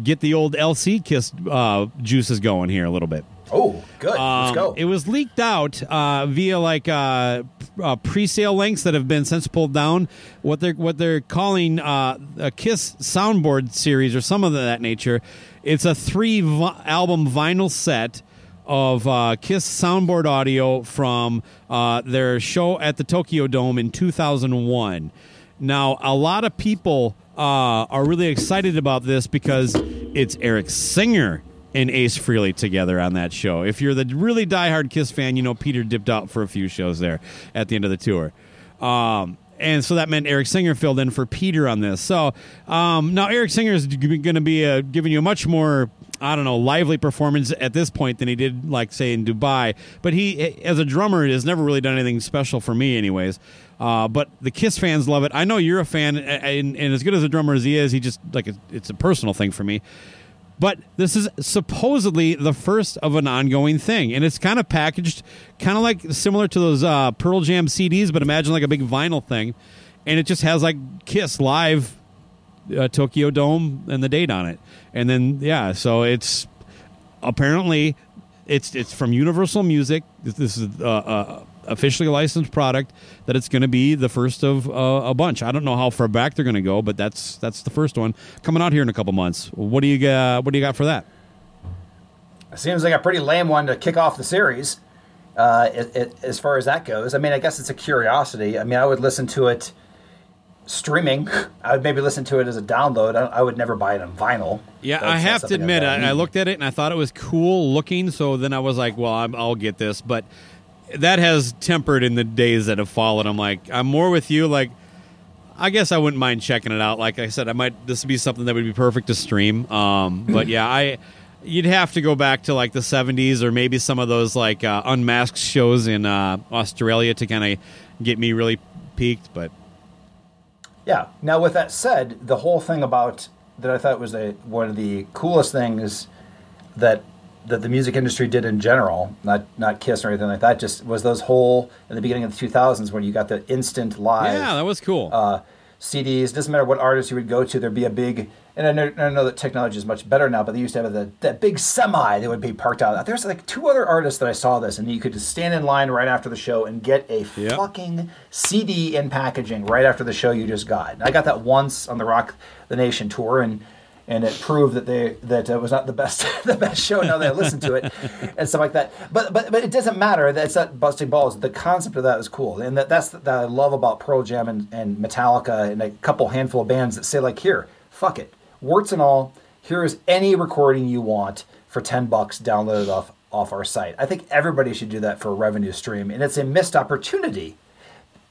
get the old LC Kiss uh, juices going here a little bit. Oh, good. Let's Um, go. It was leaked out uh, via like uh, uh, pre-sale links that have been since pulled down. What they're what they're calling uh, a Kiss soundboard series or some of that nature. It's a three vi- album vinyl set of uh, Kiss soundboard audio from uh, their show at the Tokyo Dome in 2001. Now, a lot of people uh, are really excited about this because it's Eric Singer and Ace Frehley together on that show. If you're the really diehard Kiss fan, you know Peter dipped out for a few shows there at the end of the tour. Um, and so that meant Eric Singer filled in for Peter on this. So um, now Eric Singer is going to be uh, giving you a much more, I don't know, lively performance at this point than he did, like, say, in Dubai. But he, as a drummer, has never really done anything special for me, anyways. Uh, but the Kiss fans love it. I know you're a fan, and, and as good as a drummer as he is, he just, like, it's a personal thing for me. But this is supposedly the first of an ongoing thing, and it's kind of packaged, kind of like similar to those uh, Pearl Jam CDs, but imagine like a big vinyl thing, and it just has like Kiss live, uh, Tokyo Dome, and the date on it, and then yeah, so it's apparently it's it's from Universal Music. This, is uh, uh, officially licensed product that it's going to be the first of uh, a bunch. I don't know how far back they're going to go, but that's that's the first one coming out here in a couple months. What do you got? What do you got for that? Seems like a pretty lame one to kick off the series. Uh, it, it, as far as that goes, I mean, I guess it's a curiosity. I mean, I would listen to it streaming. I would maybe listen to it as a download. I, I would never buy it on vinyl. Yeah, That's I have to admit, I, I looked at it and I thought it was cool looking. So then I was like, well, I'm, I'll get this. But that has tempered in the days that have followed. I'm like, I'm more with you. Like, I guess I wouldn't mind checking it out. Like I said, I might. This would be something that would be perfect to stream. Um, but yeah, I. You'd have to go back to like the 70s or maybe some of those like uh, unmasked shows in uh, Australia to kind of get me really peaked. But Yeah. Now, with that said, the whole thing about that I thought was a, one of the coolest things that that the music industry did in general, not not Kiss or anything like that, just was those whole in the beginning of the 2000s when you got the instant live. yeah, that was cool. uh, CDs. Doesn't matter what artist you would go to, there'd be a big. And I know, I know that technology is much better now, but they used to have the, that big semi that would be parked out. There's like two other artists that I saw this, and you could just stand in line right after the show and get a Yep. fucking CD in packaging right after the show you just got. And I got that once on the Rock the Nation tour, and and it proved that they that it was not the best the best show now that I listened to it and stuff like that. But but but it doesn't matter. That's not busting balls. The concept of that is cool, and that that's that I love about Pearl Jam and, and Metallica and a couple handful of bands that say like, here, fuck it, warts and all. Here is any recording you want for ten bucks. Download it off off our site. I think everybody should do that for a revenue stream, and it's a missed opportunity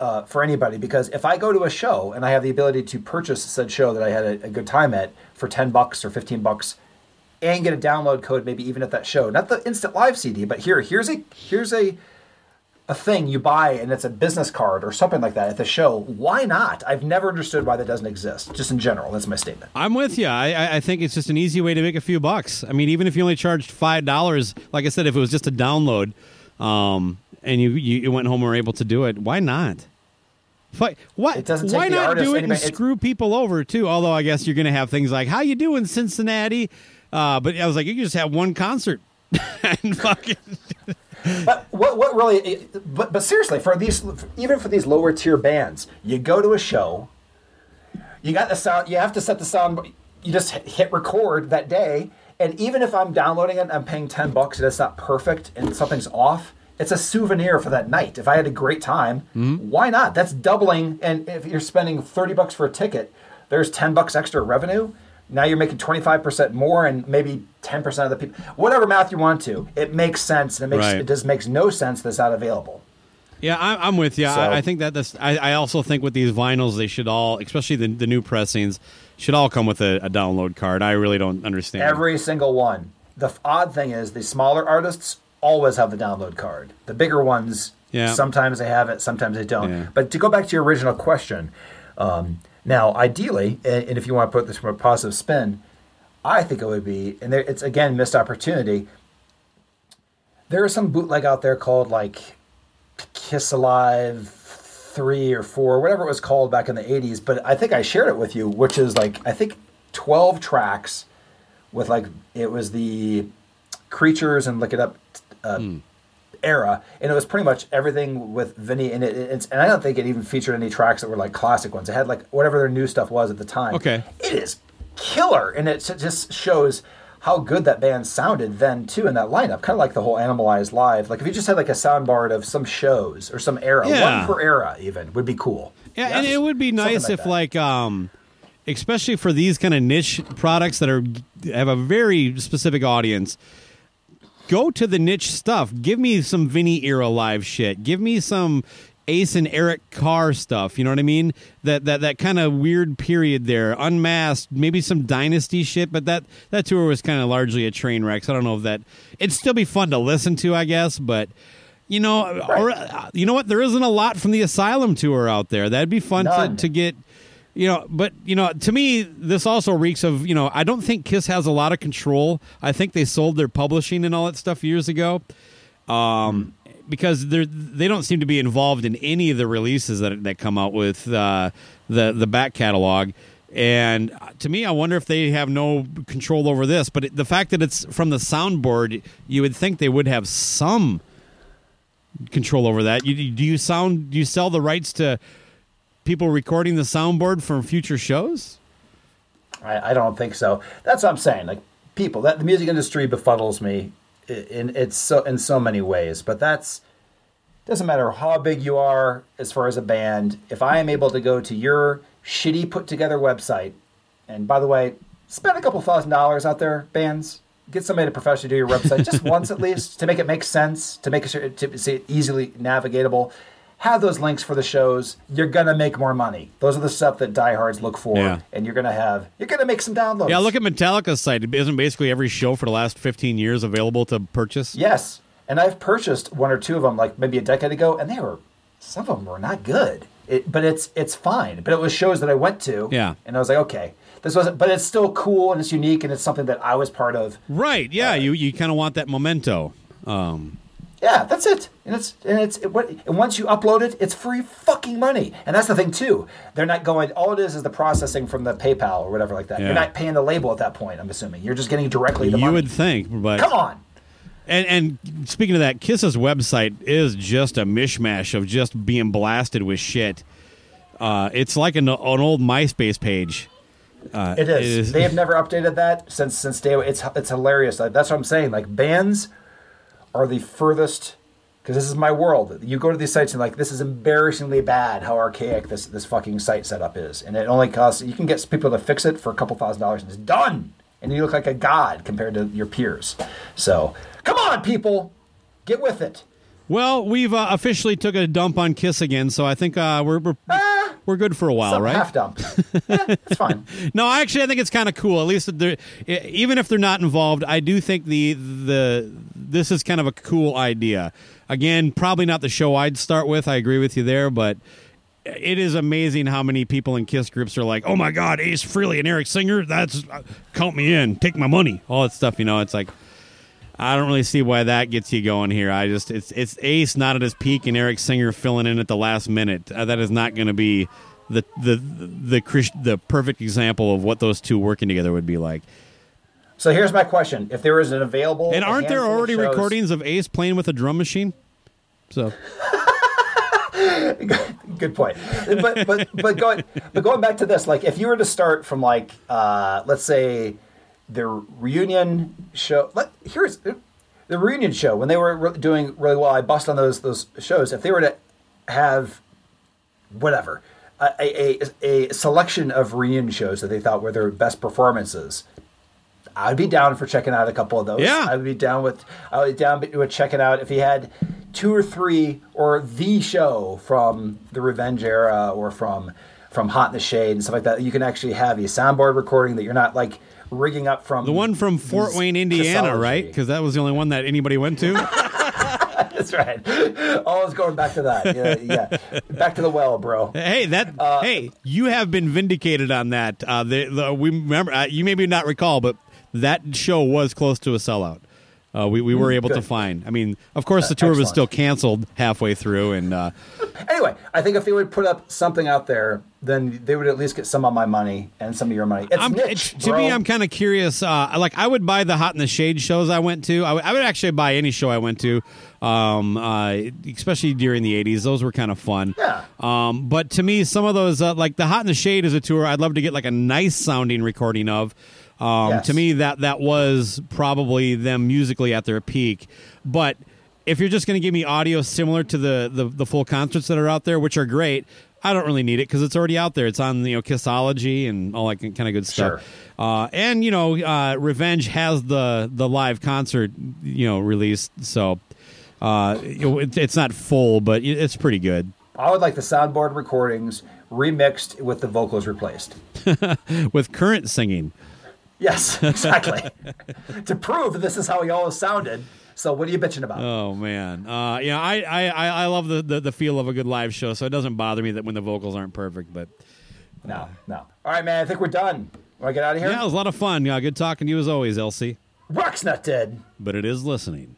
uh, for anybody because if I go to a show and I have the ability to purchase said show that I had a, a good time at for 10 bucks or 15 bucks and get a download code maybe even at that show not the instant live CD but here here's a here's a a thing you buy and it's a business card or something like that at the show why not I've never understood why that doesn't exist just in general that's my statement I'm with you. I, I- think it's just an easy way to make a few bucks. I mean, even if you only charged five dollars, like I said, if it was just a download, um, and you, you you went home and were able to do it, why not? Why, what? It doesn't why the not artist do it anybody- and screw people over too? Although I guess you're going to have things like "How you doing, Cincinnati?" Uh, but I was like, you can just have one concert and fucking. But what what really? But but seriously, for these even for these lower tier bands, you go to a show. You got the sound. You have to set the sound. You just hit- hit record that day, and even if I'm downloading it, I'm paying ten bucks, and it's not perfect, and something's off. It's a souvenir for that night. If I had a great time, hmm? why not? That's doubling. And if you're spending thirty bucks for a ticket, there's ten bucks extra revenue. Now you're making 25% more and maybe 10% of the people, whatever math you want to. It makes sense and it makes Right. it just makes no sense that's not available. Yeah, I, I'm with you. So- I, I think that that's. I, I also think with these vinyls, they should all, especially the the new pressings, should all come with a, a download card. I really don't understand. Every single one. The odd thing is the smaller artists always have the download card. The bigger ones, Yeah. sometimes they have it, sometimes they don't. Yeah. But to go back to your original question, um, now ideally, and, and if you want to put this from a positive spin, I think it would be, and there, it's again missed opportunity. There is some bootleg out there called like Kiss Alive three or four, whatever it was called back in the '80s. But I think I shared it with you, which is like I think 12 tracks with like it was the creatures and look it up uh, era, and it was pretty much everything with Vinnie. And it, it's and I don't think it even featured any tracks that were like classic ones. It had like whatever their new stuff was at the time. Okay. it is killer, and it just shows how good that band sounded then too in that lineup. Kind of like the whole Animalized live. Like if you just had like a soundboard of some shows or some era, Yeah. one per era, even would be cool. Yeah, and it would be nice like if that. like um especially for these kind of niche products that are have a very specific audience. Go to the niche stuff. Give me some Vinnie era live shit. Give me some Ace and Eric Carr stuff. You know what I mean? That that that kind of weird period there. Unmasked, maybe some dynasty shit, but that that tour was kind of largely a train wreck. So I don't know if that it'd still be fun to listen to, I guess, but you know, or, uh, you know what? There isn't a lot from the Asylum tour out there. That'd be fun to, to get. You know, but you know, to me, this also reeks of you know. I don't think Kiss has a lot of control. I think they sold their publishing and all that stuff years ago, um, because they they don't seem to be involved in any of the releases that that come out with uh, the the back catalog. And to me, I wonder if they have no control over this. But the fact that it's from the soundboard, you would think they would have some control over that. You, do you sound? Do you sell the rights to people recording the soundboard for future shows? I, I don't think so. That's what I'm saying. Like people, that the music industry befuddles me in it's so in so many ways. But that's doesn't matter how big you are as far as a band. If I am able to go to your shitty put together website, and by the way, spend a couple thousand dollars out there, bands. Get somebody to professionally do your website just once at least to make it make sense, to make it to see it easily navigatable. Have those links for the shows. You're gonna make more money. Those are the stuff that diehards look for, Yeah. and you're gonna have. You're gonna make some downloads. Yeah, look at Metallica's site. Isn't basically every show for the last 15 years available to purchase? Yes, and I've purchased one or two of them, like maybe a decade ago, and they were some of them were not good. It, but it's it's fine. But it was shows that I went to. Yeah. and I was like, okay, this wasn't. But it's still cool and it's unique and it's something that I was part of. Right. Yeah. you you kind of want that memento. Um, Yeah, that's it. And it's and it's it, what and once you upload it, it's free fucking money. And that's the thing too. They're not going. All it is is the processing from the PayPal or whatever like that. Yeah. You're not paying the label at that point. I'm assuming you're just getting directly the you money. would think, but Come on. And and speaking of that, Kiss's website is just a mishmash of just being blasted with shit. Uh, it's like an, an old MySpace page. Uh, It is. They have never updated that since since day. It's it's hilarious. Like, that's what I'm saying. Like bands are the furthest because this is my world. You go to these sites and like this is embarrassingly bad how archaic this this fucking site setup is, and it only costs. You can get people to fix it for a couple thousand dollars, and it's done. And you look like a god compared to your peers. So come on, people, get with it. Well, we've uh, officially took a dump on Kiss again, so I think uh, we're we're, we're good for a while, right? half dump. yeah, it's fine. No, actually, I think it's kind of cool. At least they're, even if they're not involved, I do think the the this is kind of a cool idea. Again, probably not the show I'd start with. I agree with you there, but it is amazing how many people in Kiss groups are like, "Oh my God, Ace Frehley and Eric Singer, that's uh, count me in, take my money, all that stuff." You know, it's like I don't really see why that gets you going here. I just it's it's Ace not at his peak and Eric Singer filling in at the last minute. Uh, that is not going to be the the the the perfect example of what those two working together would be like. So here's my question: If there is an available, And aren't there already shows- recordings of Ace playing with a drum machine? So Good point. But but but going but going back to this, like if you were to start from like uh, let's say the reunion show. Let, here's the reunion show when they were re- doing really well. I bust on those those shows. If they were to have whatever a, a, a, a selection of reunion shows that they thought were their best performances. I'd be down for checking out a couple of those. Yeah. I'd be down with I would be down with checking out if he had two or three or the show from the Revenge era or from from Hot in the Shade and stuff like that. You can actually have a soundboard recording that you're not like rigging up from the one from Fort Wayne, Indiana, right? Because that was the only one that anybody went to. That's right. Always going back to that. Yeah, yeah. Back to the well, bro. Hey, that hey, you have been vindicated on that. Uh, the, the, we remember uh, you maybe not recall, but that show was close to a sellout. Uh, we, we were able to find. I mean, of course, Uh, the tour was still canceled halfway through, and uh, Anyway, I think if they would put up something out there, then they would at least get some of my money and some of your money. It's niche, to me. I'm kind of curious. Uh, like, I would buy the Hot in the Shade shows I went to. I would- would actually buy any show I went to, um, uh, especially during the '80s. Those were kind of fun. Yeah. Um, but to me, some of those, uh, like the Hot in the Shade, is a tour I'd love to get like a nice sounding recording of. Um, Yes. To me, that that was probably them musically at their peak. But if you're just going to give me audio similar to the, the the full concerts that are out there, which are great, I don't really need it because it's already out there. It's on you know Kissology and all that kind of good stuff. Sure. Uh, and you know, uh, Revenge has the the live concert you know released, so uh, it, it's not full, but it's pretty good I would like the soundboard recordings remixed with the vocals replaced. with current singing. Yes, exactly. to prove this is how he always sounded. So what are you bitching about? Oh man, uh, you know, I, I, I love the, the the feel of a good live show, so it doesn't bother me that when the vocals aren't perfect. But no, no. All right, man. I think we're done. Want to get out of here? yeah, it was a lot of fun. Yeah, good talking to you as always, Elsie. Rock's not dead. But it is listening.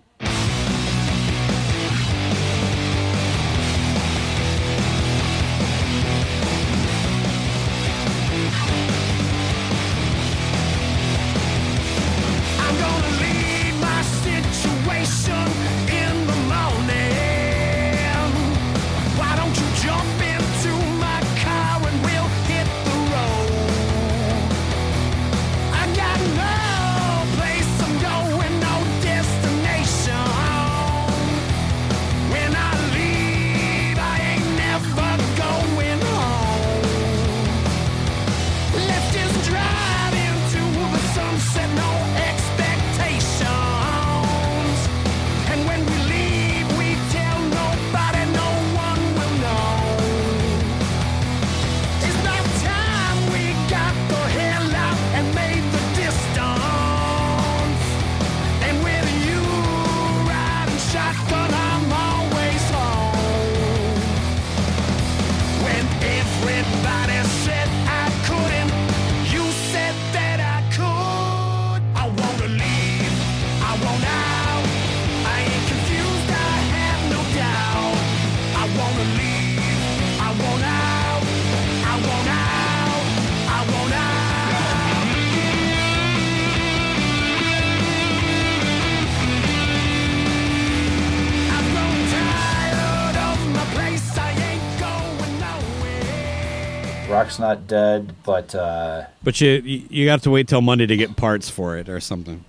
Rock's not dead, but uh, But you you have to wait till Monday to get parts for it or something.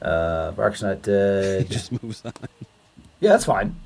uh, Rock's not dead. Just moves on. yeah, that's fine.